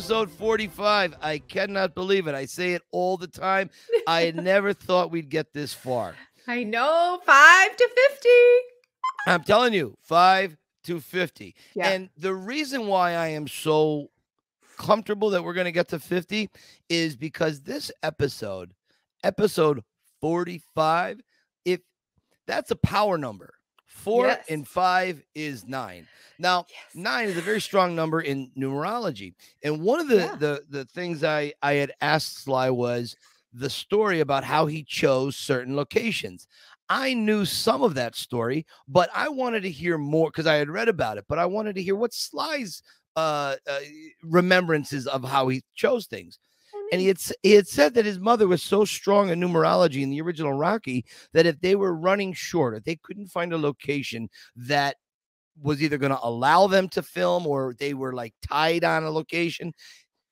episode 45. I cannot believe it. I say it all the time. I never thought we'd get this far. I know, five to 50. I'm telling you, five to 50. Yeah. And the reason why I am so comfortable that we're going to get to 50 is because this episode, episode 45, if that's a power number, four Yes. and five is nine. Now, Yes. nine is a very strong number in numerology. And one of the Yeah. the the things I I had asked Sly was the story about how he chose certain locations. I knew some of that story, but I wanted to hear more because I had read about it. But I wanted to hear what Sly's uh, uh remembrances of how he chose things. And he had he had said that his mother was so strong in numerology in the original Rocky that if they were running short, if they couldn't find a location that was either going to allow them to film or they were like tied on a location,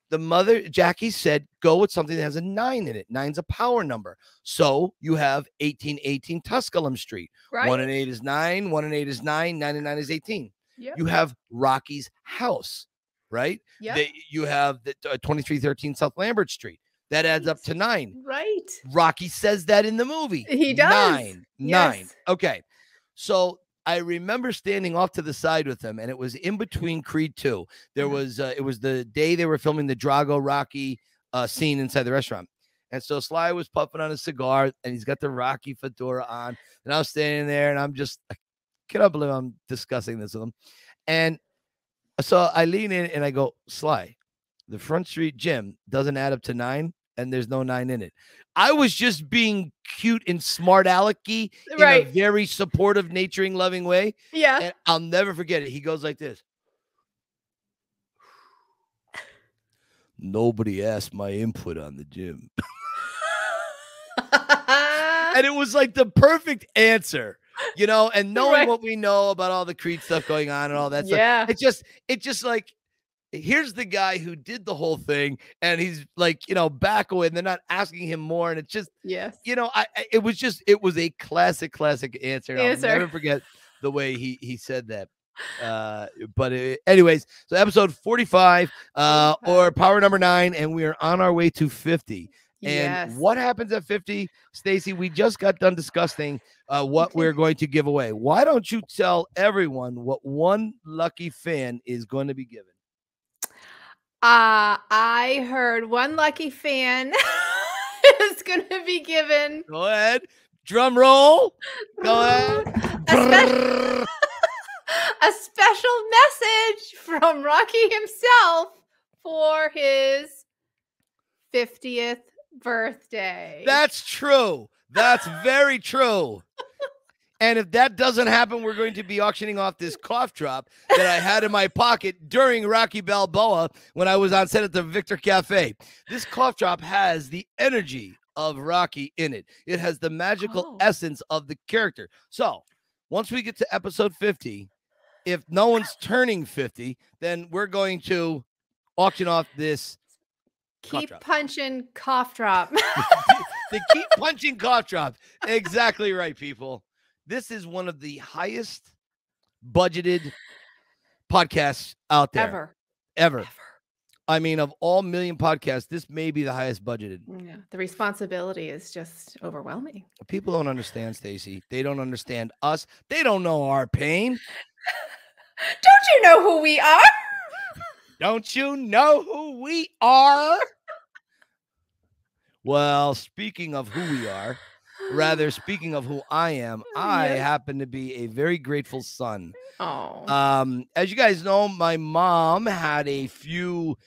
the mother Jackie said, "Go with something that has a nine in it. Nine's a power number. So you have eighteen eighteen Tusculum Street. right? One and eight is nine. One and eight is nine. Nine and nine is eighteen. Yep. You have Rocky's house, right? They, you have the uh, 2313 South Lambert Street. That adds up to nine. right. Rocky says that in the movie. He does. Nine. Nine. Okay. So I remember standing off to the side with him, and it was in between Creed 2. There Mhm. was uh, it was the day they were filming the Drago Rocky uh, scene inside the restaurant. And so Sly was puffing on a cigar and he's got the Rocky fedora on. And I was standing there and I'm just I cannot believe I'm discussing this with him. And so I lean in and I go, Sly, the front street gym doesn't add up to nine, and there's no nine in it. I was just being cute and smart alecky in a very supportive, naturing, loving way. Yeah. And I'll never forget it. He goes like this. Nobody asked my input on the gym. and it was like the perfect answer, you know, and knowing Right. what we know about all the Creed stuff going on and all that stuff. yeah. It just, it just like, here's the guy who did the whole thing, and he's like, you know, back away, and they're not asking him more, and it's just, Yes. you know, I, it was just, it was a classic, classic answer. I'll never forget the way he he said that. Uh, but it, anyways, so episode 45, uh, or power number nine, and we are on our way to 50. And yes. what happens at 50, Stacy? We just got done discussing uh, what we're going to give away. Why don't you tell everyone what one lucky fan is going to be given? Uh, I heard one lucky fan is going to be given Go ahead. Drum roll. Go ahead. a, spec- a special message from Rocky himself for his 50th birthday. That's true. That's very true. And if that doesn't happen, we're going to be auctioning off this cough drop that I had in my pocket during Rocky Balboa when I was on set at the Victor Cafe. This cough drop has the energy of Rocky in it. It has the magical Oh. essence of the character. So, once we get to episode 50, if no one's turning 50, then we're going to auction off this Keep punching cough drop. the keep punching cough drop. Exactly right, people. This is one of the highest budgeted podcasts out there Ever. ever. Ever. I mean, of all million podcasts, this may be the highest budgeted. Mm, yeah. The responsibility is just overwhelming. People don't understand, Stacy. They don't understand us. They don't know our pain. Don't you know who we are? Don't you know who we are? Well, speaking of who we are, rather speaking of who I am, I Yes. happen to be a very grateful son. Oh. Um, as you guys know, my mom had a few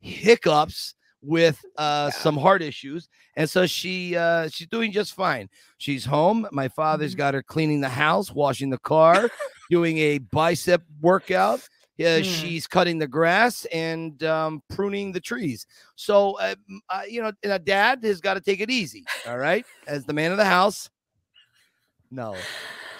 hiccups with uh Yeah. some heart issues, and so she uh she's doing just fine. She's home. My father's Mhm. got her cleaning the house, washing the car, doing a bicep workout. Yeah, Mm. she's cutting the grass and um, pruning the trees. So, uh, uh, you know, and a dad has got to take it easy. All right, as the man of the house. No,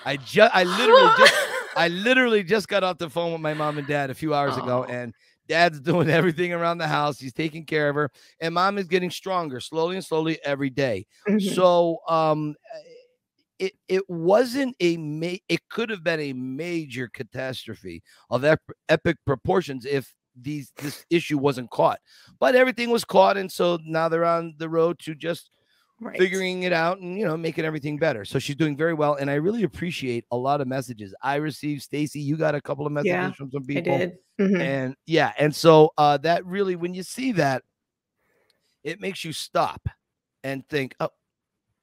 I just, I literally just I literally just got off the phone with my mom and dad a few hours ago, and dad's doing everything around the house. He's taking care of her, and mom is getting stronger slowly and slowly every day. Mhm. So, um, it it wasn't a ma- it could have been a major catastrophe of ep- epic proportions if these this issue wasn't caught. But everything was caught, and so now they're on the road to just Right. figuring it out and you know making everything better. So she's doing very well, and I really appreciate a lot of messages I received. Stacy, you got a couple of messages Yeah, from some people I did. Mhm. and yeah, and so uh, that really, when you see that, it makes you stop and think, oh.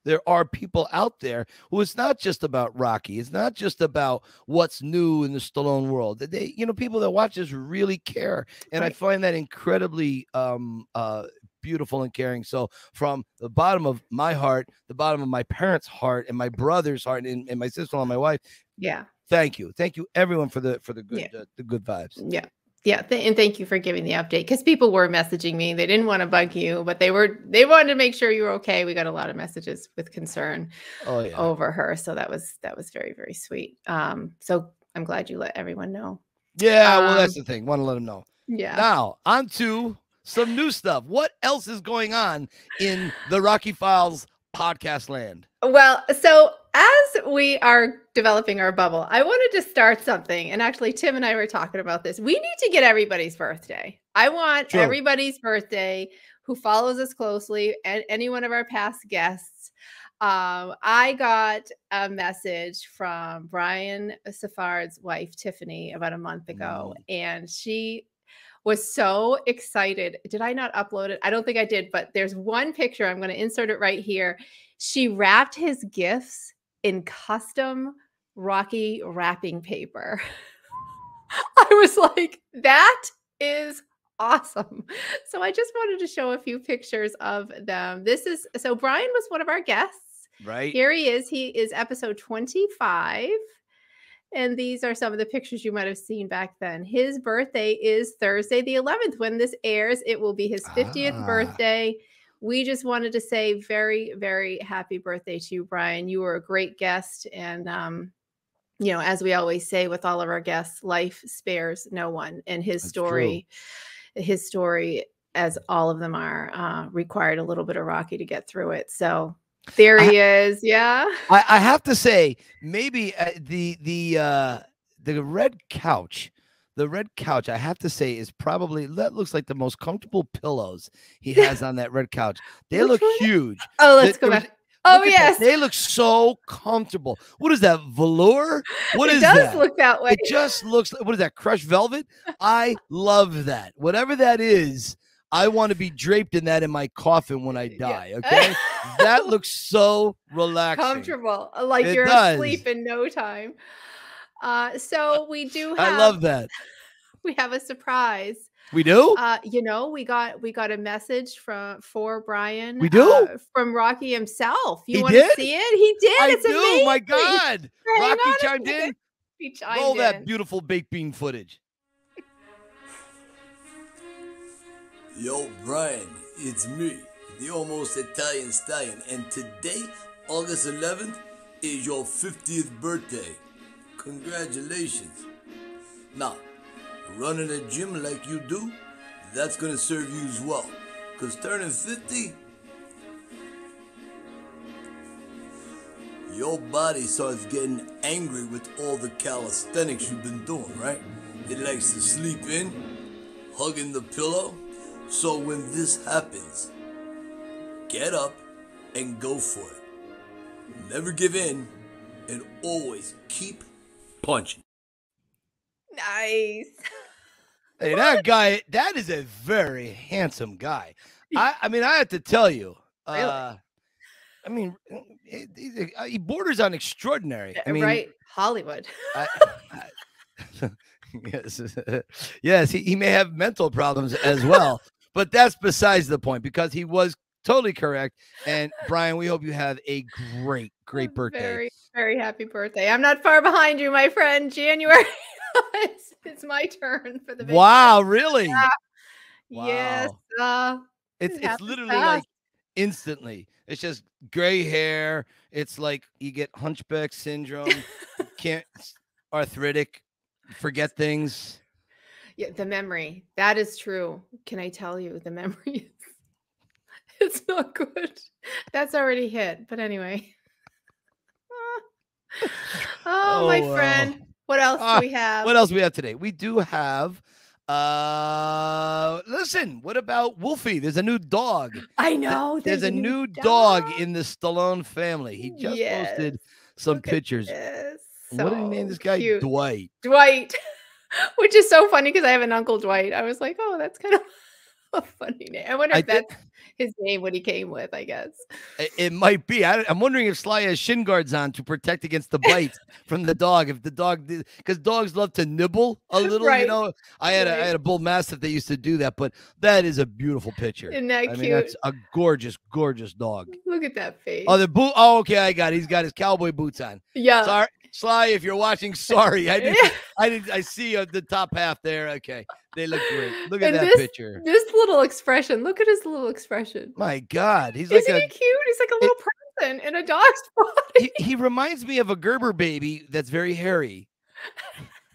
There are people out there who it's not just about Rocky. It's not just about what's new in the Stallone world. They, you know, people that watch this really care, and I find that incredibly um, uh, beautiful and caring. So, from the bottom of my heart, the bottom of my parents' heart, and my brother's heart, and, and my sister-in-law, and my wife, Yeah. thank you, thank you, everyone for the for the good Yeah. uh, the good vibes. Yeah. Yeah. Th- and thank you for giving the update because people were messaging me. They didn't want to bug you, but they were they wanted to make sure you were okay. We got a lot of messages with concern Oh yeah, over her. So that was that was very, very sweet. Um, so I'm glad you let everyone know. yeah. Well, that's um, the thing. Want to let them know. Yeah. Now, on to some new stuff. What else is going on in the Rocky Files podcast land? Well, so as we are developing our bubble, I wanted to start something. And actually, Tim and I were talking about this. We need to get everybody's birthday. I want True. everybody's birthday who follows us closely and any one of our past guests. Um, I got a message from Brian Safard's wife, Tiffany, about a month ago, and she was so excited. Did I not upload it? I don't think I did, but there's one picture. I'm going to insert it right here. She wrapped his gifts in custom Rocky wrapping paper. I was like, that is awesome. So I just wanted to show a few pictures of them. This is so Brian was one of our guests. Right? Here he is. He is episode 25. And these are some of the pictures you might have seen back then. His birthday is Thursday, the 11th. When this airs, it will be his 50th Ah. birthday. We just wanted to say very, very happy birthday to you, Brian. You were a great guest. And, um, you know, as we always say with all of our guests, life spares no one. And his That's true. story, his story, as all of them are, uh, required a little bit of Rocky to get through it. So there I- he is. Yeah. I, I have to say, maybe uh, the the uh the red couch, the red couch, I have to say, is probably that looks like the most comfortable pillows he has on that red couch. They look huge. Oh, let's There go back. Oh, that. yes. They look so comfortable. What is that? Velour? What it is does that? look that way. It just looks what is that? Crushed velvet? I love that. Whatever that is, I want to be draped in that in my coffin when I die. Okay. that looks so relaxing. comfortable. uh, Like It you're does. asleep in no time. Uh, so we do have I love that. we have a surprise. We do? Uh, you know, we got we got a message from for Brian. We do? uh, from Rocky himself. You want to see it? He did. I it's do. amazing. My God. Hang Rocky on chimed in. second. He chimed Roll that beautiful baked bean footage. Yo, Brian, it's me, the almost Italian stallion, and today, August 11th, is your 50th birthday. Congratulations. Now, running a gym like you do, that's gonna serve you as well. Cause turning 50, your body starts getting angry with all the calisthenics you've been doing, right? It likes to sleep in, hugging the pillow. So when this happens, get up and go for it. Never give in and always keep punching. Nice. Hey, that guy, that is a very handsome guy. I, I mean, I have to tell you, uh, I mean, uh, he borders on extraordinary. I mean, right. Hollywood. I, I- yes, yes, he, he may have mental problems as well, but that's besides the point because he was totally correct. And Brian, we hope you have a great, great birthday. Very, very happy birthday. I'm not far behind you, my friend. January. it's, it's my turn for the big Wow, really? Yeah. Yes. Uh, It's It it's literally fast. like instantly. It's just gray hair. It's like you get hunchback syndrome, can't arthritic, forget things. yeah, the memory. That is true. Can I tell you the memory it's not good. That's already hit. But anyway. oh, my Oh, wow. friend. What else Ah, do we have? What else we have today? We do have Uh, listen. What about Wolfie? There's a new dog. I know. There's, a, new dog. in the Stallone family. He just Yes. posted some Look pictures. this. what did he name this guy? cute. Dwight. Dwight, which is so funny because I have an uncle Dwight. I was like, oh, that's kind of a funny name. I wonder if think- that's his name what he came with. I guess. It, it might be. I, am wondering if Sly has shin guards on to protect against the bites from the dog. If the dog, because dogs love to nibble a little, you know. I had a, I had a bull mastiff that used to do that, but that is a beautiful picture. Isn't that I cute? mean, that's a gorgeous, gorgeous dog. Look at that oh, face. Oh, the boot. Oh, okay, I got. It. He's got his cowboy boots on. yeah. Sorry, Sly, if you're watching, sorry. I did. Yeah. I did. I see uh, the top half there. Okay, they look great. Look at And that this- picture. This little expression. Look at his little expression. My God, he's like Isn't a. he cute? He's like a little person in a dog's body. he, he reminds me of a Gerber baby that's very hairy.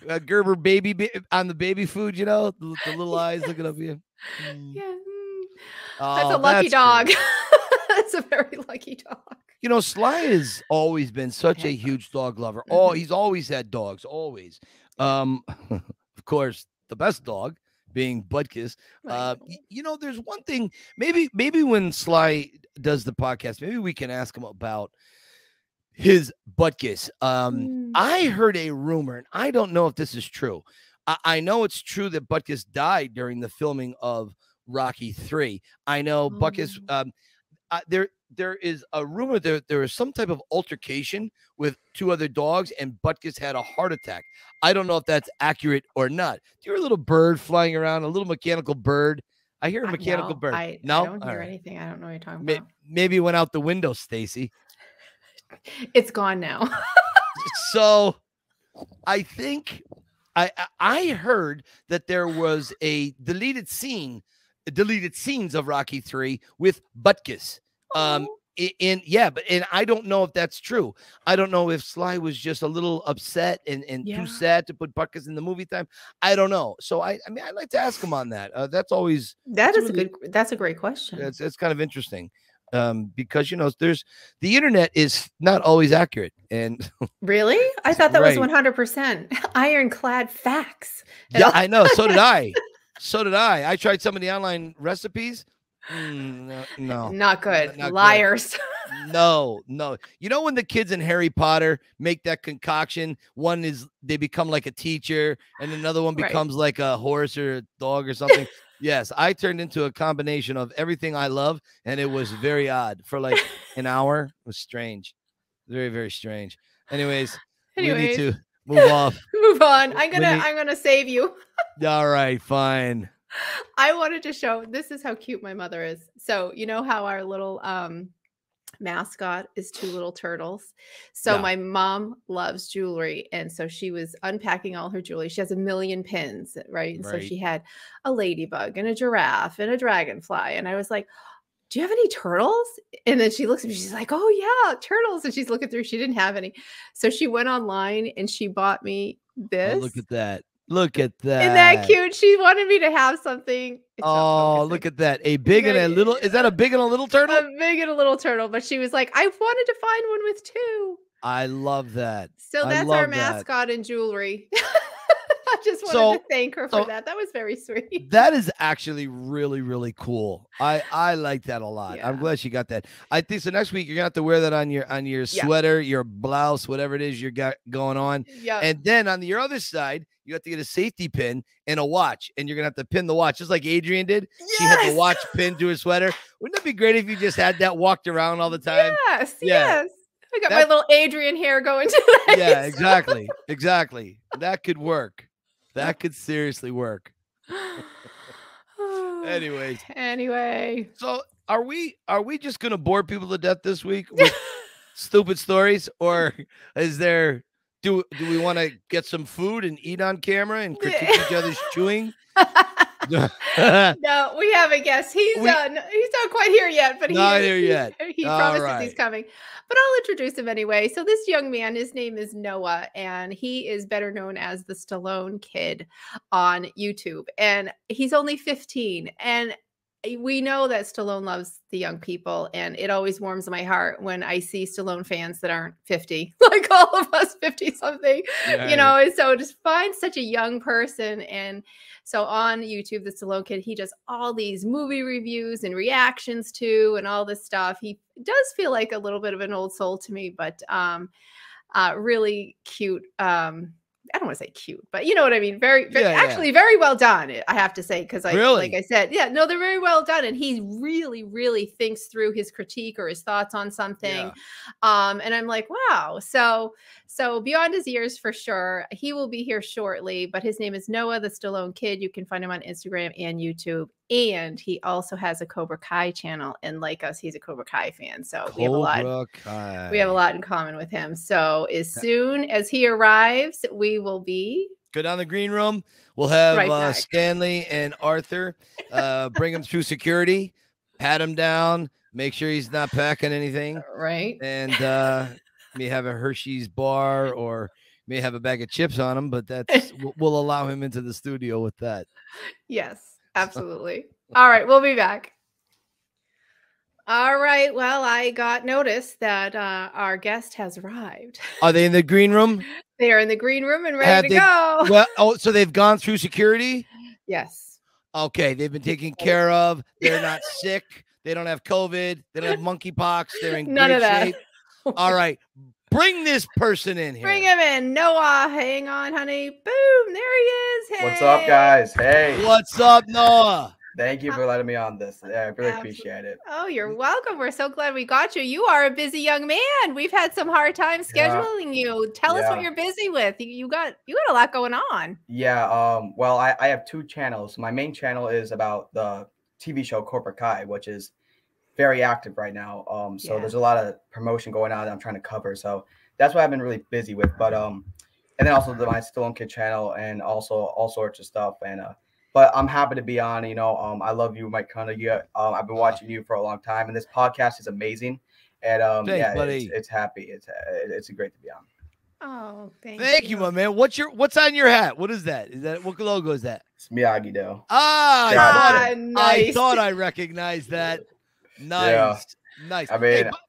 A Gerber baby ba- on the baby food, you know, the, the little eyes looking up at you. Mm. Yeah. Oh, That's a lucky that's dog. that's a very lucky dog. You know, Sly has always been such a huge dog lover. Oh, he's always had dogs, always. Um, of course, the best dog being Butkus. Uh, you know, there's one thing. Maybe, maybe when Sly does the podcast, maybe we can ask him about his Butkus. Um, Mm. I heard a rumor, and I don't know if this is true. I, I know it's true that Butkus died during the filming of Rocky Three. I know Butkus. Oh. Um, uh, there, there is a rumor that there was some type of altercation with two other dogs, and Butkus had a heart attack. I don't know if that's accurate or not. Do you hear a little bird flying around? A little mechanical bird. I hear a mechanical bird. I, no, I don't All hear right. anything. I don't know what you're talking about. maybe it went out the window, Stacy. It's gone now. so I think I I- I heard that there was a deleted scene, deleted scenes of Rocky Three with Butkus. Um, Oh, in yeah, but and I don't know if that's true. I don't know if Sly was just a little upset and, and Yeah. too sad to put Butkus in the movie time. I don't know. So I I mean I'd like to ask him on that. Uh, that's always that That's is a good. That's a great question. That's it's kind of interesting. Um, because you know there's the internet is not always accurate and Really? I thought that Right. was 100% ironclad facts. Yeah, I know. So did I. So did I. I tried some of the online recipes. Mm, no, no, Not good. not good. Liars. no, no. You know when the kids in Harry Potter make that concoction? One is they become like a teacher, and another one Right. becomes like a horse or a dog or something. yes, I turned into a combination of everything I love, and it was very odd for like an hour. It was strange, very very strange. Anyways, we need to move off. move on. I'm gonna need- I'm gonna save you. All right, fine. I wanted to show this is how cute my mother is. So you know how our little um mascot is two little turtles. So Yeah. my mom loves jewelry and so she was unpacking all her jewelry. She has a million pins, right? And so she had a ladybug and a giraffe and a dragonfly and I was like, "Do you have any turtles?" And then she looks at me she's like, "Oh yeah, turtles." And she's looking through she didn't have any. So she went online and she bought me this. Oh, look at that. Look at that. Isn't that cute? She wanted me to have something. It's Oh, look at that. A big and a little. Is that a big and a little turtle? a big and a little turtle, but she was like, I wanted to find one with two. I love that. So that's our love that. mascot and jewelry. I just wanted So- to thank her for so- that. That was very sweet. That is actually really, really cool. I I like that a lot. I'm glad she got that. I think so. Next week you're gonna have to wear that on your on your Yeah. sweater, your blouse, whatever it is you got going on. Yeah. And then on your other side, you have to get a safety pin and a watch, and you're gonna have to pin the watch just like Adrian did. She had the watch pinned to her sweater. Wouldn't it be great if you just had that walked around all the time? Yes, Yeah. yes. I got my little Adrian hair going to yeah, exactly. Exactly. That could work. That could seriously work. Anyways, Anyway. so are we are we just gonna bore people to death this week with stupid stories, or is there do do we want to get some food and eat on camera and critique each other's chewing? no, we have a guest. He's We- uh, he's not quite here yet, but he Not here he- yet. He All promises right. he's coming. But I'll introduce him anyway. So this young man, his name is Noah, and he is better known as the Stallone Kid on YouTube. And he's only 15. And we know that Stallone loves the young people, and it always warms my heart when I see Stallone fans that aren't 50, like all of us 50 something, Yeah, you know. And so just find such a young person. And so on YouTube, the Stallone kid, he does all these movie reviews and reactions to and all this stuff. He does feel like a little bit of an old soul to me, but um uh really cute um I don't want to say cute, but you know what I mean. Very, very Yeah, yeah. actually very well done. I have to say because I Really? like I said, yeah, no, they're very well done, and he really, really thinks through his critique or his thoughts on something. Um, and I'm like, wow. So, so beyond his years for sure. He will be here shortly, but his name is Noah the Stallone Kid. You can find him on Instagram and YouTube, and he also has a Cobra Kai channel. And like us, he's a Cobra Kai fan, so we have a lot Kai. we have a lot in common with him. So as soon as he arrives, we will be Go down the green room. We'll have Right uh. Stanley and Arthur uh, bring him through security, pat him down, make sure he's not packing anything, right. and uh, may have a Hershey's bar or may have a bag of chips on him. But that's we'll allow him into the studio with that. Yes, absolutely. All right, we'll be back. All right. Well, I got notice that uh, our guest has arrived. Are they in the green room? They are in the green room and ready Have to they- go. Well, oh, so they've gone through security. yes. Okay, they've been taken care of. They're not sick. They don't have COVID. They don't have monkeypox. They're in None great of that. shape. All right, bring this person in here. Bring him in. Noah, hang on, honey. Boom. There he is. What's up, guys? Hey, What's up, Noah? thank you for letting me on this. Yeah, I really Absolutely. appreciate it. Oh, you're welcome. We're so glad we got you. You are a busy young man. We've had some hard times Yeah. scheduling you. Tell us what you're busy with. You, you got you got a lot going on. Yeah, um, well, I, I have two channels. My main channel is about the TV show Cobra Kai, which is very active right now. Um, so Yeah. there's a lot of promotion going on that I'm trying to cover. So that's what I've been really busy with. But um, and then also the my Stallone Kid channel and also all sorts of stuff. And uh, but I'm happy to be on. You know, um, I love you, Mike Cunningham. You, um, I've been watching you for a long time, and this podcast is amazing. And um, Thanks, yeah, buddy. It's, it's happy. It's uh, it's great to be on. Oh, thank, Thank you, my man. What's your what's on your hat? What is that? Is that what logo is that? It's Miyagi Do. Ah, I Yeah, thought, Ah, I nice. thought I recognized that. Nice, Yeah. nice. I mean, but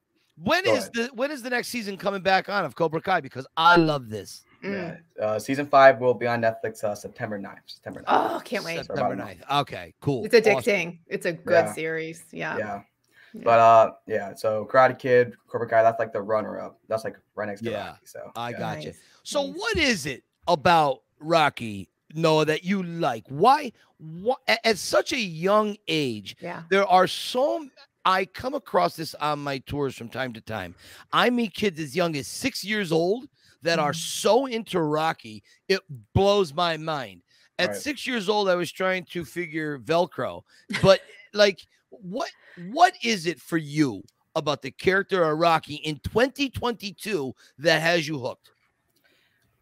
when go is ahead. the when is the next season coming back on of Cobra Kai? Because I love this. Mm. Yeah. Uh, season five will be on Netflix uh, September 9th. September 9th. Oh, can't wait. September about 9th. Okay, cool. It's addicting. Awesome. It's a good Yeah. series. Yeah. yeah. Yeah. But uh, yeah. So Karate Kid, Cobra Kai. That's like the runner-up. That's like right next to Yeah. Rocky. So I yeah. got you. Nice, So nice. what is it about Rocky, Noah, that you like? Why, why at, at such a young age, Yeah. there are so I come across this on my tours from time to time. I meet kids as young as six years old that are Mhm. so into Rocky, it blows my mind. At Right. six years old, I was trying to figure Velcro, but like, what what is it for you about the character of Rocky in 2022 that has you hooked?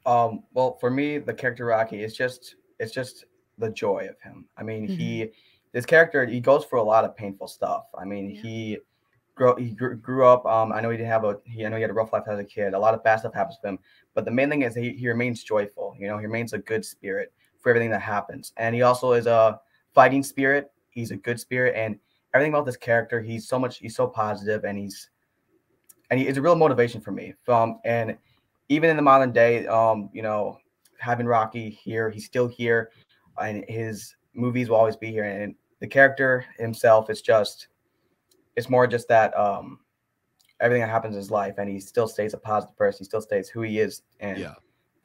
Um, well, for me, the character Rocky is just it's just the joy of him. I mean, Mhm. he this character he goes through a lot of painful stuff. I mean, Yeah. he grew he grew, grew up. Um, I know he didn't have a he I know he had a rough life as a kid. A lot of bad stuff happens to him, but the main thing is he, he remains joyful. You know, he remains a good spirit for everything that happens, and he also is a fighting spirit. He's a good spirit, and everything about this character, he's so much he's so positive, and he's and he is a real motivation for me. From and even in the modern day, um, you know, having Rocky here, he's still here, and his movies will always be here. And the character himself is just, it's more just that um, everything that happens in his life, and he still stays a positive person. He still stays who he is, and yeah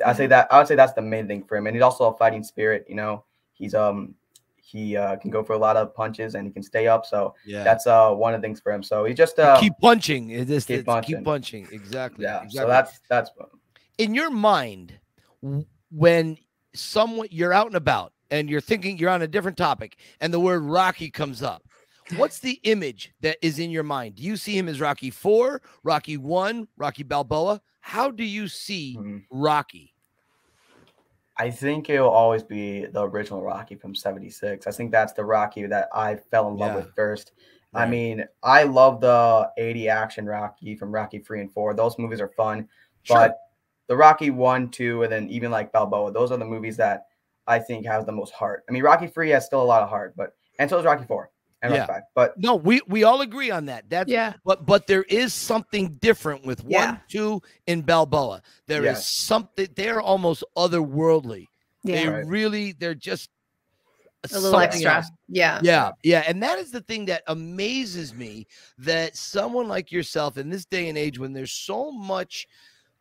I say that I would say that's the main thing for him. And he's also a fighting spirit. You know, he's um he uh, can go for a lot of punches and he can stay up. So Yeah. that's uh one of the things for him. So he just uh keep punching. It is keep it's keep punching. punching. Exactly. yeah. Exactly. So that's that's in your mind when someone you're out and about and you're thinking you're on a different topic and the word Rocky comes up. What's the image that is in your mind? Do you see him as Rocky 4, Rocky 1, Rocky Balboa? How do you see mhm. Rocky? I think it will always be the original Rocky from '76. I think that's the Rocky that I fell in love Yeah. with first. I mean, I love the '80 action Rocky from Rocky three and four. Those movies are fun, Sure. but the Rocky one, two, and then even like Balboa, those are the movies that I think has the most heart. I mean, Rocky three has still a lot of heart, but and so is Rocky four. and Yeah. Rock Five. But No, we we all agree on that. That's Yeah. but but there is something different with one, Yeah. two in Balboa. There is Yes. something they're almost otherworldly. They Right. really they're just A little something extra. else. Yeah. Yeah, yeah, and that is the thing that amazes me that someone like yourself in this day and age when there's so much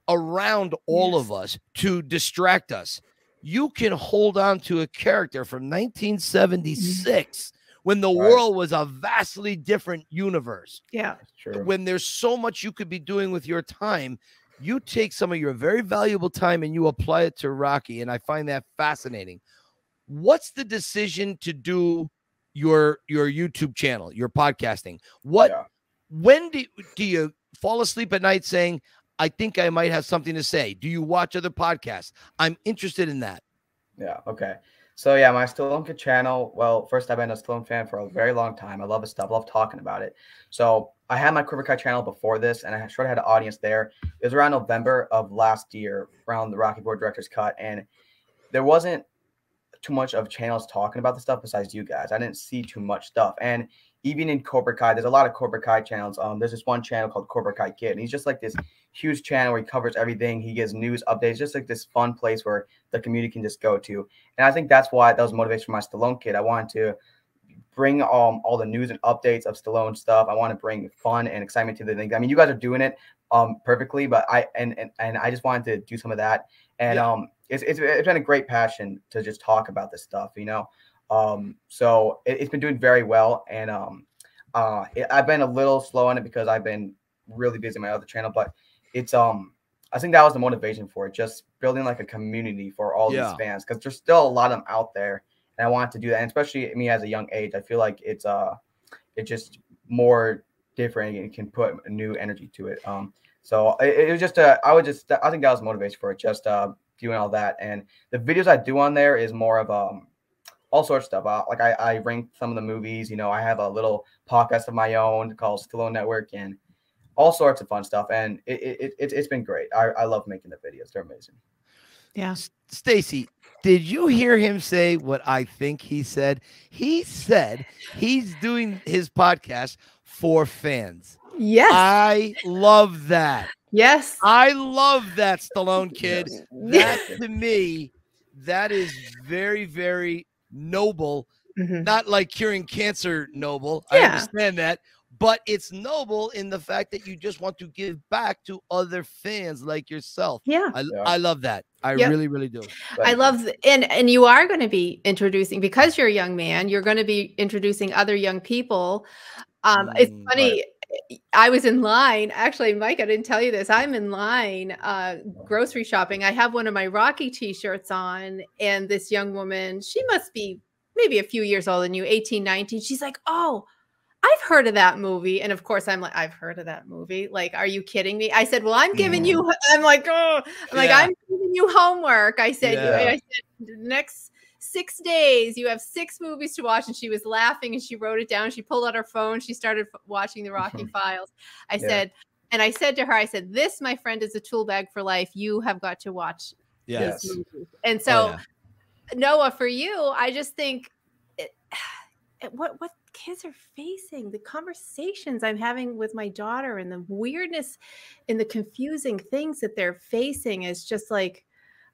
around all Yes. of us to distract us, you can hold on to a character from 1976 mm-hmm. when the Right. world was a vastly different universe. Yeah. true. When there's so much you could be doing with your time, you take some of your very valuable time and you apply it to Rocky, and I find that fascinating. What's the decision to do your your YouTube channel, your podcasting? What Yeah. when do do you fall asleep at night saying, I think I might have something to say? Do you watch other podcasts? I'm interested in that. Yeah. Okay. So yeah, my Stallone channel. Well, first I've been a Stallone fan for a very long time. I love his stuff. I love talking about it. So I had my Cobra Kai channel before this, and I sort of had an audience there. It was around November of last year, around the Rocky Four Director's Cut, and there wasn't too much of channels talking about the stuff besides you guys. I didn't see too much stuff, and even in Cobra Kai, there's a lot of Cobra Kai channels. Um, there's this one channel called Cobra Kai Kid, and he's just like this huge channel where he covers everything. He gives news updates, just like this fun place where the community can just go to. And I think that's why that was motivation for my Stallone kid. I wanted to bring um all the news and updates of Stallone stuff. I want to bring fun and excitement to the thing. I mean, you guys are doing it um perfectly, but I and and, and I just wanted to do some of that. And Yeah. um it's, it's it's been a great passion to just talk about this stuff, you know. Um so it, it's been doing very well and um uh it, I've been a little slow on it because I've been really busy on my other channel, but it's um I think that was the motivation for it, just building like a community for all Yeah. these fans because there's still a lot of them out there, and I wanted to do that. And especially me as a young age, I feel like it's uh it's just more different and it can put new energy to it. Um, so it, it was just uh I would just I think that was the motivation for it, just uh doing all that. And the videos I do on there is more of um all sorts of stuff. Uh, like I, I rank some of the movies. You know, I have a little podcast of my own called Stallone Network and all sorts of fun stuff. And it, it, it it's been great. I, I love making the videos. They're amazing. Yeah. Stacy, did you hear him say what I think he said? He said he's doing his podcast for fans. Yes. I love that. yes. I love that Stallone kid. Yes. That to me, that is very, very noble. Mhm. Not like curing cancer noble. I understand that. But it's noble in the fact that you just want to give back to other fans like yourself. Yeah. I, Yeah. I love that. I Yep. really, really do. I love and and you are going to be introducing because you're a young man, you're going to be introducing other young people. Um it's Mm, funny I was in line. Actually, Mike, I didn't tell you this. I'm in line uh grocery shopping. I have one of my Rocky t-shirts on and this young woman, she must be maybe a few years older than you, 18, 19. She's like, "Oh, I've heard of that movie. And of course, I'm like, I've heard of that movie. Like, are you kidding me? I said, Well, I'm giving you, I'm like, Oh, I'm like, I'm giving you homework. I said, Yeah. I said, next six days, you have six movies to watch. And she was laughing and she wrote it down. She pulled out her phone. She started watching the Rocky Files. I Yeah. said, and I said to her, I said, This, my friend, is a tool bag for life. You have got to watch Yes. these movies. And Oh, so, yeah. Noah, for you, I just think it, it- what what kids are facing, the conversations I'm having with my daughter, and the weirdness and the confusing things that they're facing is just like,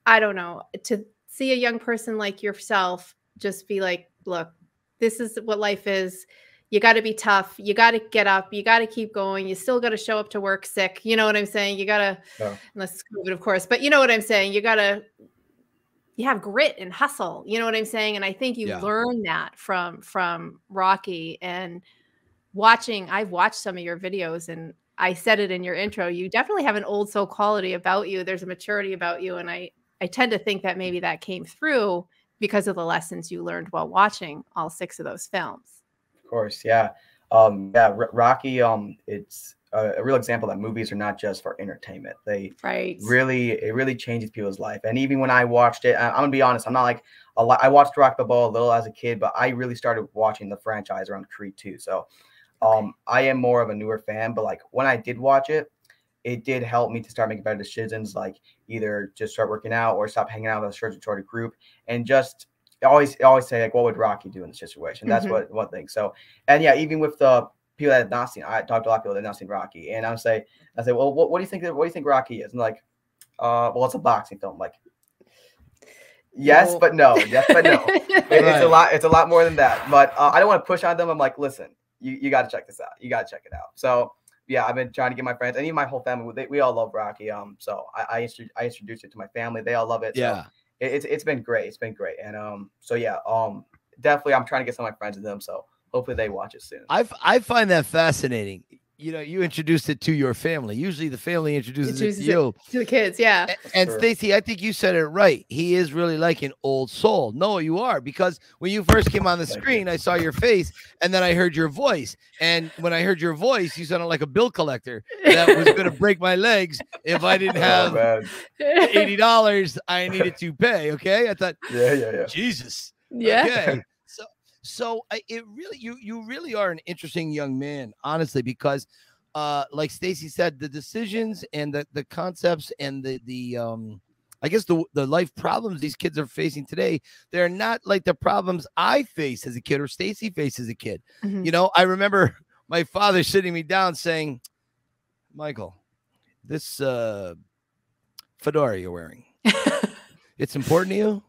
I don't know. To see a young person like yourself just be like, look, this is what life is. You got to be tough. You got to get up. You got to keep going. You still got to show up to work sick. You know what I'm saying? You got to, Yeah. unless it's COVID, of course, but you know what I'm saying? You got to you have grit and hustle you know what i'm saying and i think you Yeah. learn that from from rocky and watching i've watched some of your videos and i said it in your intro you definitely have an old soul quality about you there's a maturity about you and i i tend to think that maybe that came through because of the lessons you learned while watching all six of those films Of course, yeah. Um, yeah, R- Rocky. Um, it's a, a real example that movies are not just for entertainment. They right really, it really changes people's life. And even when I watched it, I, I'm gonna be honest, I'm not like a lot. I watched Rock Balboa a little as a kid, but I really started watching the franchise around Creed 2. So, um, I am more of a newer fan. But like when I did watch it, it did help me to start making better decisions, like either just start working out or stop hanging out with a certain sort of group, and just always always say like, what would Rocky do in this situation? That's Mhm. what one thing. So and yeah, even with the people that have not seen, I talked to a lot of people that have not seen Rocky, and I say I say, well, what, what do you think? What do you think Rocky is? And like, uh, well, it's a boxing film. Like, yes, No. but no. Yes, but no. It- It's a lot. It's a lot more than that. But uh, I don't want to push on them. I'm like, listen, you, you got to check this out. You got to check it out. So yeah, I've been trying to get my friends and even my whole family. They, we all love Rocky. Um, so I I, I introduced it to my family. They all love it. So Yeah. it, it's it's been great. It's been great. And um, so yeah, um, definitely I'm trying to get some of my friends to them. So hopefully they watch it soon. I I find that fascinating. You know, you introduced it to your family. Usually the family introduces, Introduces it to you. to the kids. Yeah. A- And Sure. Stacy, I think you said it right. He is really like an old soul. No, you are because when you first came on the screen, I saw your face and then I heard your voice. And when I heard your voice, you sounded like a bill collector that was going to break my legs if I didn't Oh, have man. eighty dollars I needed to pay. Okay, I thought yeah, yeah, yeah. Jesus. yeah. Okay. So so it really you you really are an interesting young man, honestly, because uh like Stacy said, the decisions and the the concepts and the the um I guess the the life problems these kids are facing today, they're not like the problems I face as a kid or Stacy faced as a kid. Mhm. You know, I remember my father sitting me down saying, Michael, this uh fedora you're wearing, it's important to you?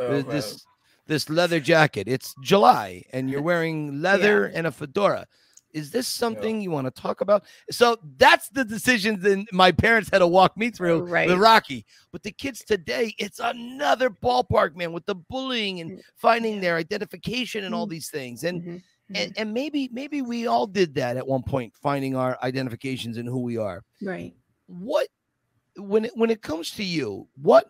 Oh, Th- man. this this leather jacket. It's July, and you're wearing leather and a fedora. Is this something you want to talk about? So that's the decisions that my parents had to walk me through Right. with Rocky. But the kids today, it's another ballpark, man, with the bullying and Mm, finding their identification and all Mm. these things. And Mhm. and, and maybe maybe we all did that at one point, finding our identifications and who we are Right. what when it when it comes to you what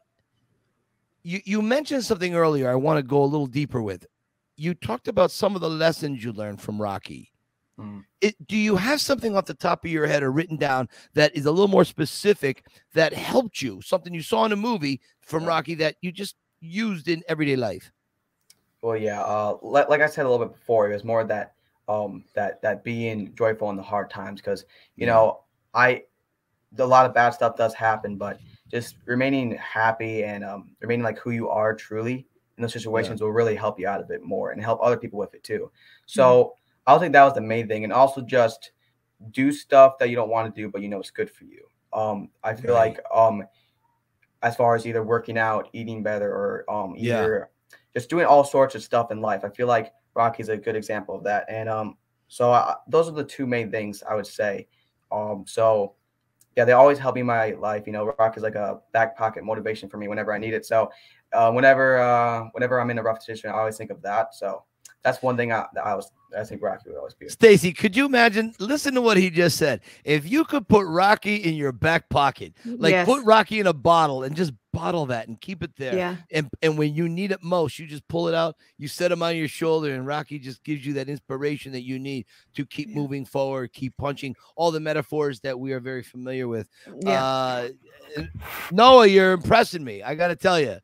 you you mentioned something earlier i want to go a little deeper with. You talked about some of the lessons you learned from rocky. Mm. it, do you have something off the top of your head or written down that is a little more specific that helped you? Something you saw in a movie from rocky that you just used in everyday life? Well, yeah. Uh, like, like I said a little bit before, it was more that um that that being joyful in the hard times because you know I a lot of bad stuff does happen, but just remaining happy and um remaining like who you are truly in those situations will really help you out of it more and help other people with it too. So I think that was the main thing, and also just do stuff that you don't want to do, but you know it's good for you. Um, I feel Right. like um, as far as either working out, eating better, or um, Yeah. either just doing all sorts of stuff in life. I feel like Rocky's a good example of that. And um, so I, those are the two main things I would say. Um, so yeah, they always help me in my life. You know, Rock is like a back pocket motivation for me whenever I need it. So uh, whenever uh, whenever I'm in a rough position, I always think of that. So that's one thing I, that I was I think Rocky would always be. stacy could you imagine listen to what he just said if you could put rocky in your back pocket like Yes. put rocky in a bottle and just bottle that and keep it there Yeah. and and when you need it most, you just pull it out, you set him on your shoulder, and Rocky just gives you that inspiration that you need to keep Yeah. moving forward, keep punching all the metaphors that we are very familiar with. Yeah. Uh, Noah, you're impressing me. I got to tell you, Thank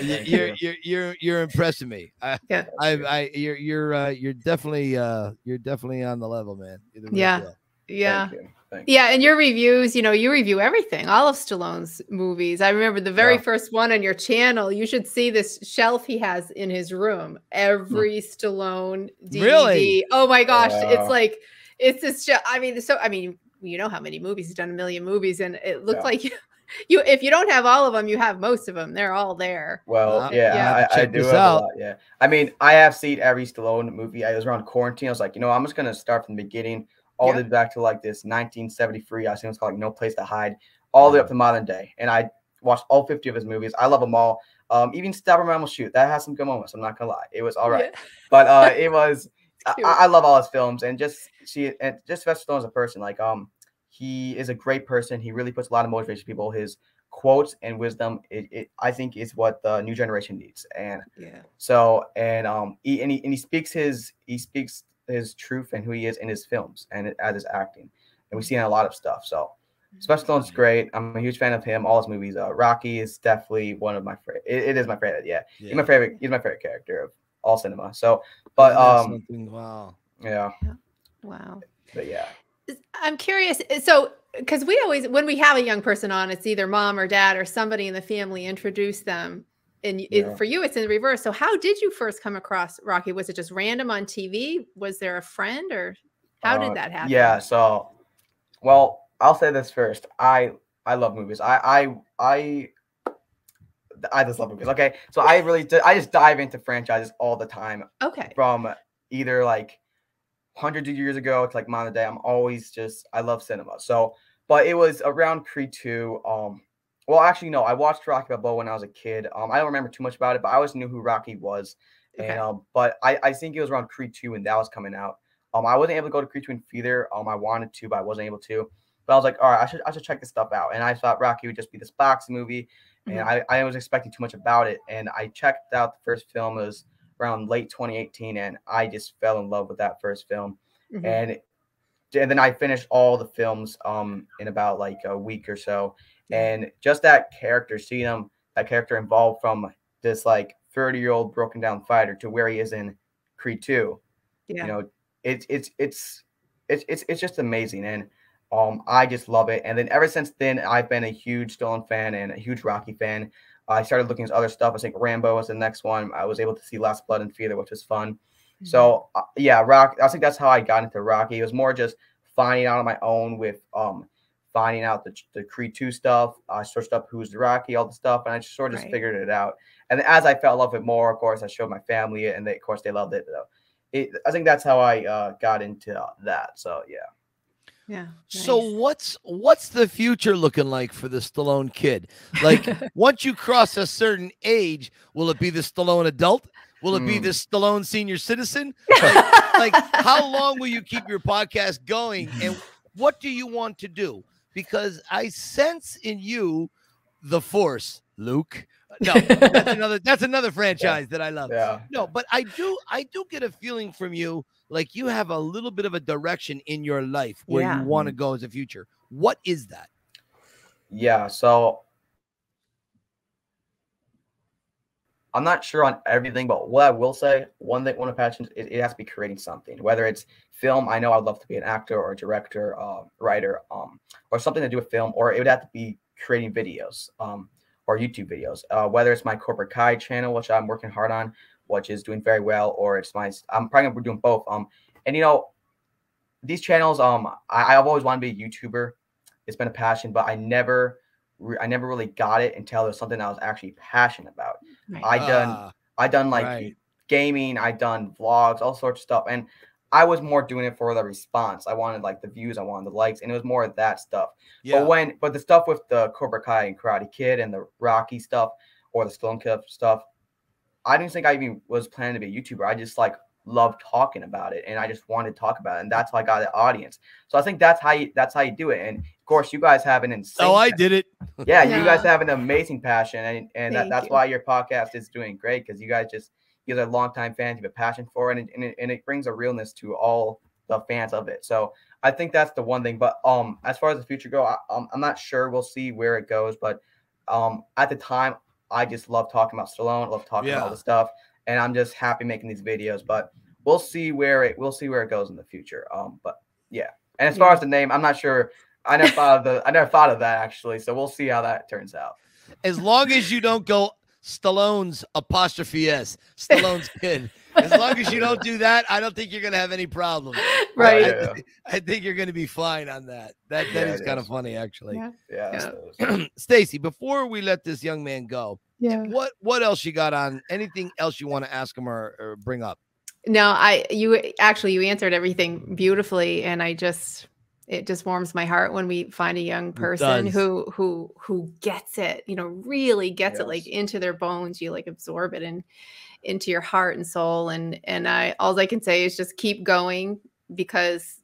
you're you. you're you're you're impressing me. I, Yeah. I, I, you're you're uh, you're definitely uh, you're definitely on the level, man. You're the real Yeah. deal. yeah. Thank you. Thank you. Yeah, and your reviews, you know, you review everything, all of Stallone's movies. I remember the very Yeah. first one on your channel. You should see this shelf he has in his room. Every Stallone DVD. Really? Oh my gosh, Wow. it's like it's this. Show, I mean, so I mean, you know how many movies he's done? A million movies, and it looked Yeah. like you, you. If you don't have all of them, you have most of them. They're all there. Well, Uh, yeah, Yeah. I, I do have out. a lot. Yeah, I mean, I have seen every Stallone movie. I was around quarantine. I was like, you know, I'm just gonna start from the beginning, all the way back to like this 1973. I think it's called like No Place to Hide, all the way up to modern day. And I watched all 50 of his movies. I love them all. Um, even Stop! Or My Mom Will Shoot that has some good moments. I'm not gonna lie, it was all right. Yeah. But uh, it was. I. I love all his films and just see and just Sylvester Stallone as a person. Like um, he is a great person. He really puts a lot of motivation to people. His quotes and wisdom, it, it I think is what the new generation needs. And Yeah. so and um he and he, and he speaks his he speaks his truth and who he is in his films and as his acting, and we see in a lot of stuff. So Sylvester Stallone's great. I'm a huge fan of him. All his movies. Uh, Rocky is definitely one of my favorite. It, it is my favorite. Yeah, he's my favorite. He's my favorite character of all cinema. So, but um, wow. yeah, Wow. but yeah. I'm curious. uh, So, because we always, when we have a young person on, it's either mom or dad or somebody in the family introduce them and it, for you it's in the reverse so how did you first come across rocky was it just random on tv was there a friend or how Uh, did that happen Yeah, so well, I'll say this first. I I love movies. I I I I just love movies. Okay. So I really I just dive into franchises all the time okay from either like hundreds of years ago to like modern day. I'm always just I love cinema. So but it was around Creed 2. Um well actually no, I watched Rocky Balboa when I was a kid. Um I don't remember too much about it, but I always knew who Rocky was. Okay. And um, but I, I think it was around Creed 2 when that was coming out. Um, I wasn't able to go to Creed 2 in theater. Um, I wanted to, but I wasn't able to. But I was like, all right, I should I should check this stuff out. And I thought Rocky would just be this boxing movie, and Mhm. I, I was expecting too much about it. And I checked out the first film. It was around late 2018, and I just fell in love with that first film. Mhm. And and then I finished all the films um in about like a week or so. And just that character, seeing him, that character involved from this like 30 year old broken down fighter to where he is in Creed 2 yeah you know it's it's it's it's it's it's just amazing and um i just love it and then ever since then i've been a huge Stallone fan and a huge rocky fan i started looking at other stuff. I think rambo was the next one. I was able to see last blood and theater which was fun. Mm-hmm. so uh, yeah rock i think that's how i got into rocky. It was more just finding out on my own with um finding out the, the creed 2 stuff. I searched up who's the rocky all the stuff and i just sort of just figured it out. And as i fell in love with it more of course i showed my family it and they of course they loved it it, I think that's how I uh, got into uh, that. So yeah, yeah So nice. what's what's the future looking like for the Stallone kid? Like once you cross a certain age, will it be the Stallone adult? Will it be Hmm. the Stallone senior citizen? Like, like how long will you keep your podcast going and what do you want to do? Because I sense in you the force, Luke. No, that's another that's another franchise that I love. yeah, No, but I do I do get a feeling from you like you have a little bit of a direction in your life where Yeah. you want to go as a future. What is that? yeah. So I'm not sure on everything, but what I will say, one thing, one of my passions, it, it has to be creating something. Whether it's film, I know I'd love to be an actor or a director, uh, writer, um, or something to do with film, or it would have to be creating videos, um, or YouTube videos. Uh, whether it's my Cobra Kai channel, which I'm working hard on, which is doing very well, or it's my, I'm probably gonna be doing both. Um, and you know, these channels, um, I, I've always wanted to be a YouTuber. It's been a passion, but I never, re- I never really got it until it was something I was actually passionate about. Right. I done Ah, I done like right. gaming, I done vlogs, all sorts of stuff, and I was more doing it for the response. I wanted like the views, I wanted the likes, and it was more of that stuff. yeah. But when but the stuff with the Cobra Kai and Karate Kid and the Rocky stuff or the Stone Cup stuff, I didn't think I even was planning to be a YouTuber. I just like loved talking about it, and I just wanted to talk about it, and that's how I got the audience. So I think that's how you that's how you do it. And of course, you guys have an insane. oh, I did it. Yeah, you guys have an amazing passion, and and that, that's you. why your podcast is doing great because you guys just you guys are longtime fans, you have a passion for it, and, and, it, and it brings a realness to all the fans of it. So I think that's the one thing. But um, as far as the future go, I, um, I'm not sure. We'll see where it goes. But um, at the time, I just love talking about Stallone, love talking about all the stuff, and I'm just happy making these videos. But we'll see where it we'll see where it goes in the future. Um, but yeah, and as far as the name, I'm not sure. I never thought of the I never thought of that actually. So we'll see how that turns out. As long as you don't go Stallone's apostrophe S, Stallone's kid. As long as you don't do that, I don't think you're gonna have any problems. right I, Yeah. thi- I think you're gonna be fine on that. That that Yeah, is it kind of funny, actually. Yeah. Yeah. Yeah. Stacy, before we let this young man go, yeah what what else you got on? Anything else you want to ask him or, or bring up? no i you actually you answered everything beautifully and i just it just warms my heart when we find a young person who who who gets it you know really gets it like into their bones you like absorb it and into your heart and soul and and i all i can say is just keep going because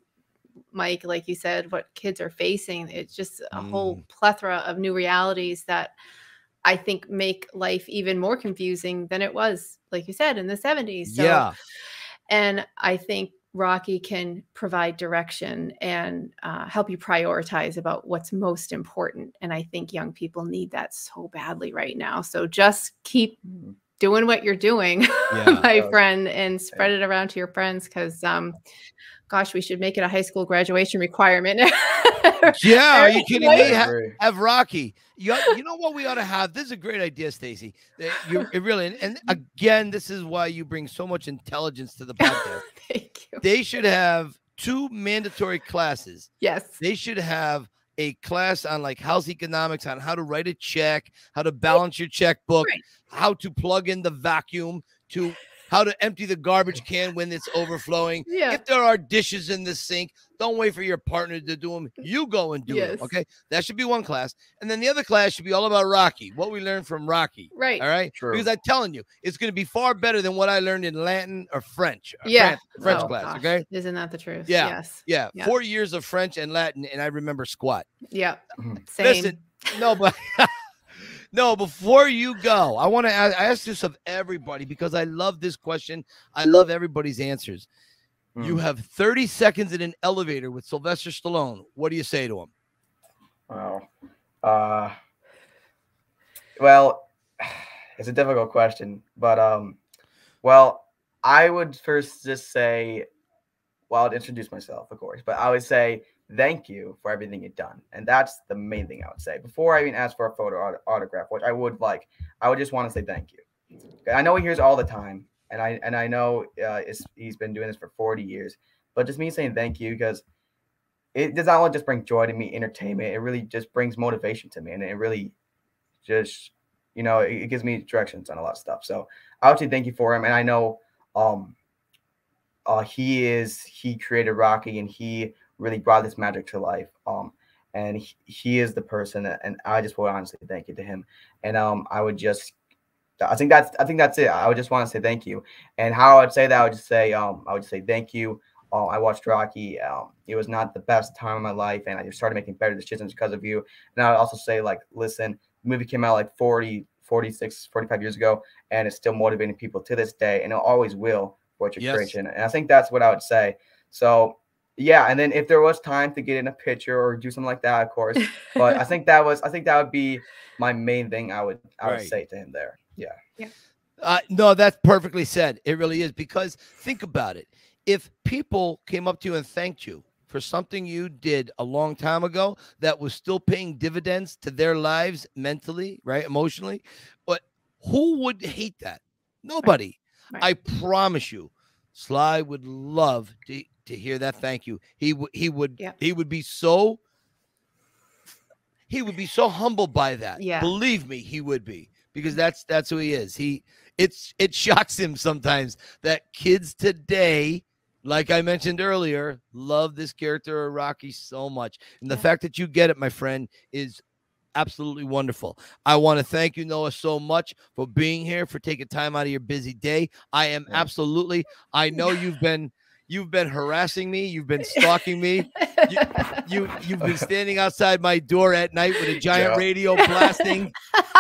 mike like you said what kids are facing it's just a whole Mm. plethora of new realities that i think make life even more confusing than it was like you said in the 70s so yeah, and I think Rocky can provide direction and uh, help you prioritize about what's most important. And I think young people need that so badly right now. So just keep. Doing what you're doing, Yeah. my Yeah. friend, and spread it around to your friends because um, gosh, we should make it a high school graduation requirement. Yeah, are you kidding me? Ha- agree. have Rocky. You, you know what we ought to have? This is a great idea, Stacy. You it really and, and again, this is why you bring so much intelligence to the podcast. Thank you. they should have two mandatory classes. Yes. They should have a class on like house economics, on how to write a check, how to balance your checkbook, how to plug in the vacuum, to how to empty the garbage can when it's overflowing. Yeah. If there are dishes in the sink, don't wait for your partner to do them. You go and do Yes. them. Okay. That should be one class. And then the other class should be all about Rocky, what we learned from Rocky. Right. All right. True. Because I'm telling you, it's going to be far better than what I learned in Latin or French. or Yeah. Fran- French Oh, class. gosh. Okay. Isn't that the truth? Yeah. Yes. Yeah. Yeah. Four years of French and Latin, and I remember squat. Yeah. Mhm. Same. Listen, no, but no, before you go, I want to ask, I ask this of everybody because I love this question. I love everybody's answers. You Mm. have 30 seconds in an elevator with Sylvester Stallone. What do you say to him? Wow. Uh, well, it's a difficult question, but um, well, I would first just say, well, I'd introduce myself, of course, but I would say thank you for everything you've done, and that's the main thing I would say before I even ask for a photo aut- autograph, which I would like. I would just want to say thank you. I know he hears all the time, and I and I know uh, he's been doing this for 40 years, but just me saying thank you because it does not only just bring joy to me, entertainment. It really just brings motivation to me, and it really just you know it, it gives me directions on a lot of stuff. So I would say thank you for him, and I know um uh he is he created Rocky, and he really brought this magic to life. Um, and he, he is the person, and I just would honestly thank you to him, and um I would just. I think that's I think that's it. I would just want to say thank you. And how I would say that, I would just say um I would just say thank you um, I watched Rocky. Um, it was not the best time of my life, and I just started making better decisions because of you. And I would also say, like, listen, the movie came out like 40, 46, 45 years ago, and it's still motivating people to this day, and it always will what you're Yes. creating. And I think that's what I would say. So, yeah. And then if there was time to get in a picture or do something like that, of course. But I think that was, I think that would be my main thing. I would, I would say to him there. Yeah. Uh, no, that's perfectly said. It really is because think about it. If people came up to you and thanked you for something you did a long time ago that was still paying dividends to their lives mentally, right, emotionally, but who would hate that? Nobody. Right. I promise you, Sly would love to, to hear that thank you. He would he would Yep. he would be so he would be so humbled by that. Yeah. Believe me, he would be because that's that's who he is. He it's it shocks him sometimes that kids today, like I mentioned earlier, love this character of Rocky so much. And the Yeah. fact that you get it, my friend, is absolutely wonderful. I want to thank you, Noah, so much for being here, for taking time out of your busy day. I am Yeah. absolutely, I know you've been you've been harassing me, you've been stalking me. You you've been standing outside my door at night with a giant Yeah. radio blasting.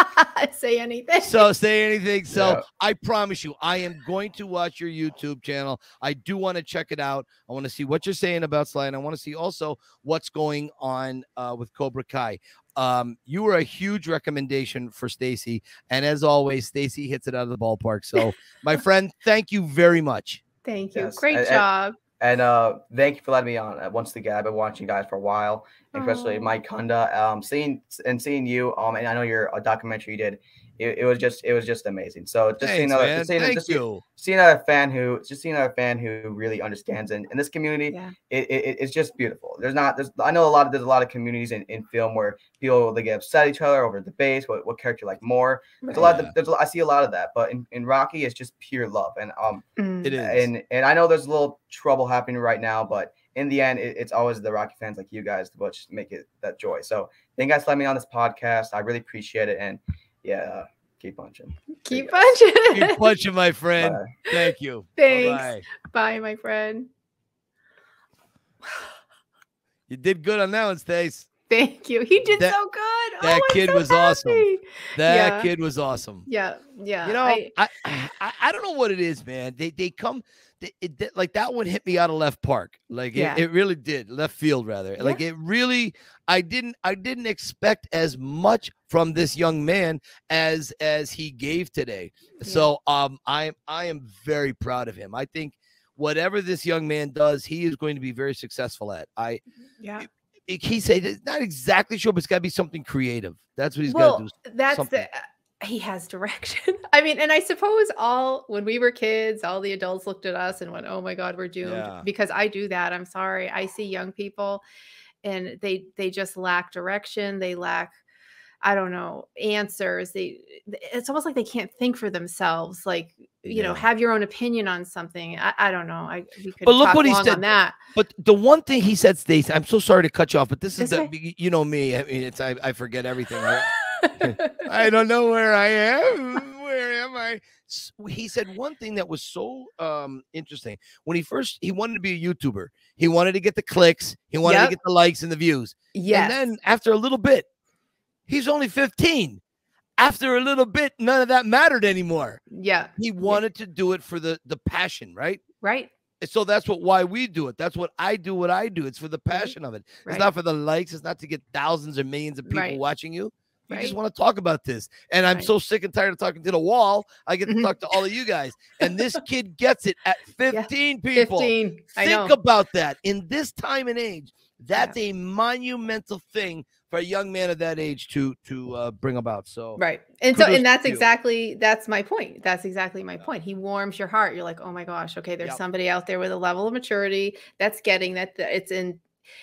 Say anything. So say anything. So Yeah. I promise you, I am going to watch your YouTube channel. I do want to check it out. I want to see what you're saying about Sly, and I want to see also what's going on uh, with Cobra Kai. Um, you were a huge recommendation for Stacy, and as always, Stacy hits it out of the ballpark. So, my friend, thank you very much. Thank you. Yes, Great and- and- job. And uh, thank you for letting me on. Uh, once again, I've been watching you guys for a while, especially. Mike Kunda. Um, seeing and seeing you. Um, and I know your a documentary you did. It, it was just it was just amazing. So just seeing Thanks, another, man. just seeing, just you. seeing another fan who just seeing another fan who really understands and in this community. Yeah. It, it, it's just beautiful. There's not there's I know a lot of there's a lot of communities in, in film where people they get upset at each other over debates, what what character you like more. There's a lot Yeah. of there's a, I see a lot of that, but in, in Rocky it's just pure love and um Mm. It is. and and I know there's a little trouble happening right now, but in the end, it, it's always the Rocky fans like you guys which make it that joy. So thank you guys for letting me on this podcast. I really appreciate it, and yeah, uh, keep punching. Keep punching. Keep punching, my friend. Bye. Thank you. Thanks. Bye-bye. Bye, my friend. You did good on that one, Stace. Thank you. He did That- so good. Oh, that I'm kid so was awesome. That Yeah. kid was awesome. Yeah, yeah. you know, I- I, I I don't know what it is, man. They they come they, it, like that one hit me out of left park. Like Yeah. it, it really did. Left field rather. Like it really I didn't I didn't expect as much from this young man as as he gave today. So um I I am very proud of him. I think whatever this young man does, he is going to be very successful at. I Yeah. he said it's not exactly sure, but it's got to be something creative. That's what he's got to do. that's something. the. He has direction. I mean, and I suppose all when we were kids, all the adults looked at us and went, "Oh my God, we're doomed." Yeah. Because I do that. I'm sorry. I see young people, and they they just lack direction. They lack, I don't know, answers. They it's almost like they can't think for themselves. Like you know, have your own opinion on something. I, I don't know. I But look talk what he said. on that. But the one thing he said, Stacey, I'm so sorry to cut you off, but this is It's the you know me. I mean, it's I, I forget everything. Right? I don't know where I am. Where am I? He said one thing that was so um interesting. When he first he wanted to be a YouTuber. He wanted to get the clicks, he wanted Yep. to get the likes and the views. Yeah. And then after a little bit, he's only 15. After a little bit, none of that mattered anymore. yeah. He wanted to do it for the the passion, right? Right. And so that's what why we do it. That's what I do. What I do. It's for the passion of it. It's Right. not for the likes. It's not to get thousands or millions of people Right. watching you. You just want to talk about this. And I'm Right. so sick and tired of talking to the wall. I get to Mhm. talk to all of you guys. And this kid gets it at 15 people. 15. Think about that. In this time and age, that's a monumental thing for a young man of that age to to uh, bring about. So Right. And so and that's exactly that's my point. That's exactly my Yeah. point. He warms your heart. You're like, "Oh my gosh, okay, there's Yep. somebody out there with a level of maturity that's getting that th- it's in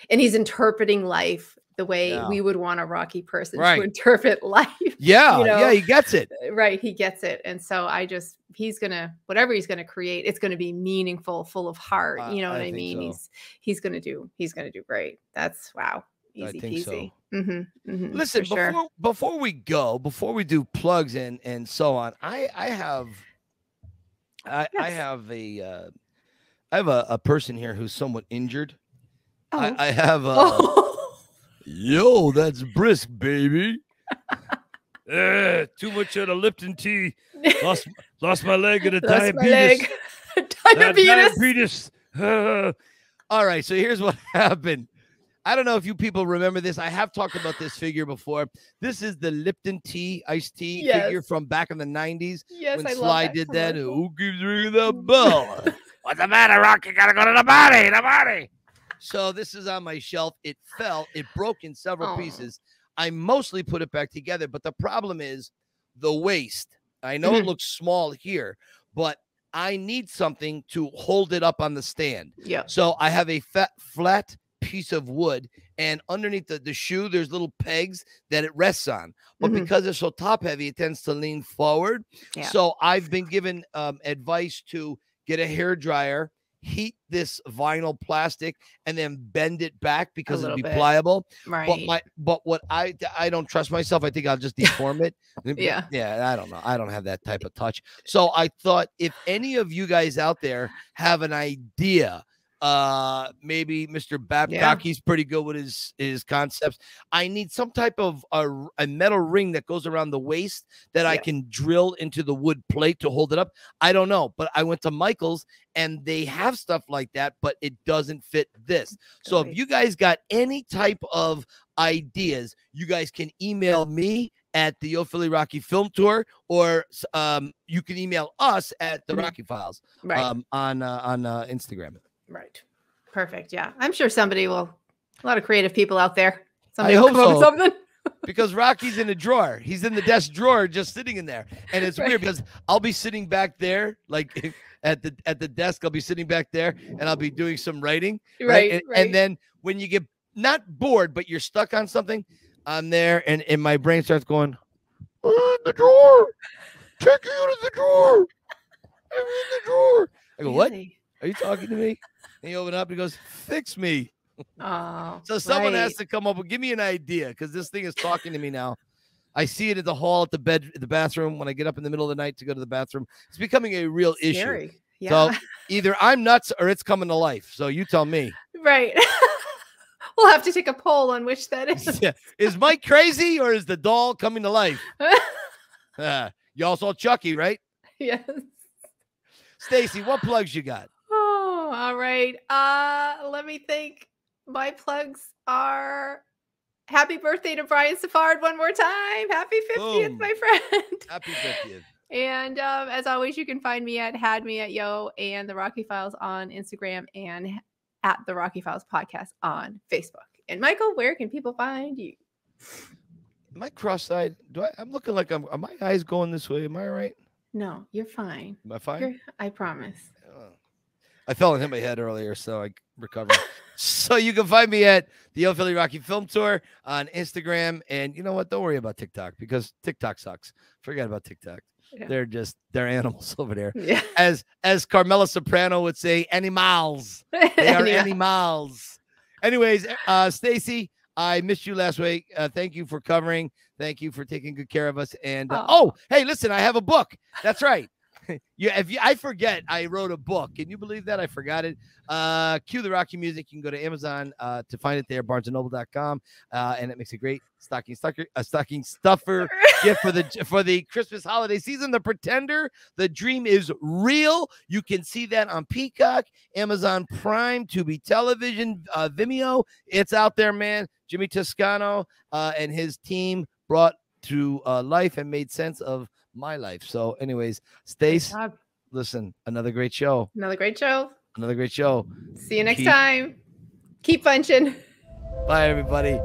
and he's interpreting life the way Yeah. we would want a rocky person Right. to interpret life. yeah, You know, yeah, he gets it. right, he gets it. And so I just he's going to whatever he's going to create, it's going to be meaningful, full of heart, I- you know what I think mean? so. He's he's going to do he's going to do great. That's wow. I Easy think so. peasy. Mhm, mhm, Listen, before sure. before we go, before we do plugs and and so on, I I have I I have a uh, I have a, a person here who's somewhat injured. Oh. I, I have a Oh. Yo, that's brisk, baby. Eh, too much of the Lipton tea. Lost lost my leg at a Lost my diabetes. leg. Uh, diabetes. diabetes. Uh, all right, so here's what happened. I don't know if you people remember this. I have talked about this figure before. This is the Lipton tea iced tea figure from back in the 90s Yes, when I Sly love did that. Who keeps ringing the bell? What's the matter, Rock? You gotta go to the body, the body. So this is on my shelf. It fell, it broke in several Aw. pieces. I mostly put it back together, but the problem is the waist. I know it Mhm. looks small here, but I need something to hold it up on the stand. Yeah. So I have a fat, flat piece of wood, and underneath the, the shoe, there's little pegs that it rests on. But Mhm. because it's so top heavy, it tends to lean forward. Yeah. So I've been given um, advice to get a hair dryer, heat this vinyl plastic, and then bend it back because it'll be bit. pliable. Right. But my but what I I don't trust myself. I think I'll just deform it. Yeah. Yeah, I don't know. I don't have that type of touch. So I thought if any of you guys out there have an idea, uh maybe Mr. Babcock, he's pretty good with his his concepts. I need some type of a metal ring that goes around the waist that I can drill into the wood plate to hold it up. I don't know, but I went to Michael's and they have stuff like that, but it doesn't fit this. So if you guys got any type of ideas, you guys can email me at the Yo Philly Rocky Film Tour, or um, you can email us at the Mhm. Rocky Files right. um, on uh, on uh, Instagram. Right. Perfect. Yeah. I'm sure somebody will. A lot of creative people out there. Somebody I hope come up with so. something. because Rocky's in the drawer. He's in the desk drawer, just sitting in there, and it's Right. weird because I'll be sitting back there, like at the at the desk. I'll be sitting back there, and I'll be doing some writing, Right. And, Right. and then when you get not bored, but you're stuck on something, I'm there, and and my brain starts going, "I'm in the drawer. Check you out of the drawer. I'm in the drawer. I go, what? Are you talking to me? And he opened up and he goes, fix me. Oh. So someone has to come up and give me an idea because this thing is talking to me now. I see it at the hall, at the bed, the bathroom. When I get up in the middle of the night to go to the bathroom, it's becoming a real issue. Yeah. So either I'm nuts or it's coming to life. So you tell me. right. we'll have to take a poll on which that is. Yeah. Is Mike crazy or is the doll coming to life? Uh, y'all saw Chucky, right? yes. Stacy, what plugs you got? All right. Uh, let me think. My plugs are happy birthday to Brian Safard one more time. Happy 50th, Boom. my friend. Happy 50th. And um, as always, you can find me at Had Me at Yo and the Rocky Files on Instagram and at the Rocky Files podcast on Facebook. And Michael, where can people find you? Am I cross-eyed? Do I? I'm looking like I'm. Are my eyes going this way? Am I right? No, you're fine. Am I fine? You're, I promise. Oh. I fell and hit my head earlier, so I recovered. so you can find me at the Yo Philly Rocky Film Tour on Instagram, and you know what? Don't worry about TikTok because TikTok sucks. Forget about TikTok. Yeah. They're just they're animals over there. Yeah. As as Carmela Soprano would say, animals. They are Anyway. animals. Anyways, uh, Stacy, I missed you last week. Uh, thank you for covering. Thank you for taking good care of us. And uh, Oh. oh, hey, listen, I have a book. That's right. yeah, if you, I forget, I wrote a book. Can you believe that? I forgot it. Uh, cue the Rocky music. You can go to Amazon uh, to find it there, BarnesandNoble.com, uh, and it makes a great stocking stucker, a stocking stuffer gift for the for the Christmas holiday season. The Pretender, the dream is real. You can see that on Peacock, Amazon Prime, Tubi Television, uh, Vimeo. It's out there, man. Jimmy Toscano uh, and his team brought to uh, life and made sense of my life. So, anyways, Good Stace, listen, another great show. Another great show. Another great show. See you next Keep- time. Keep punching. Bye, everybody.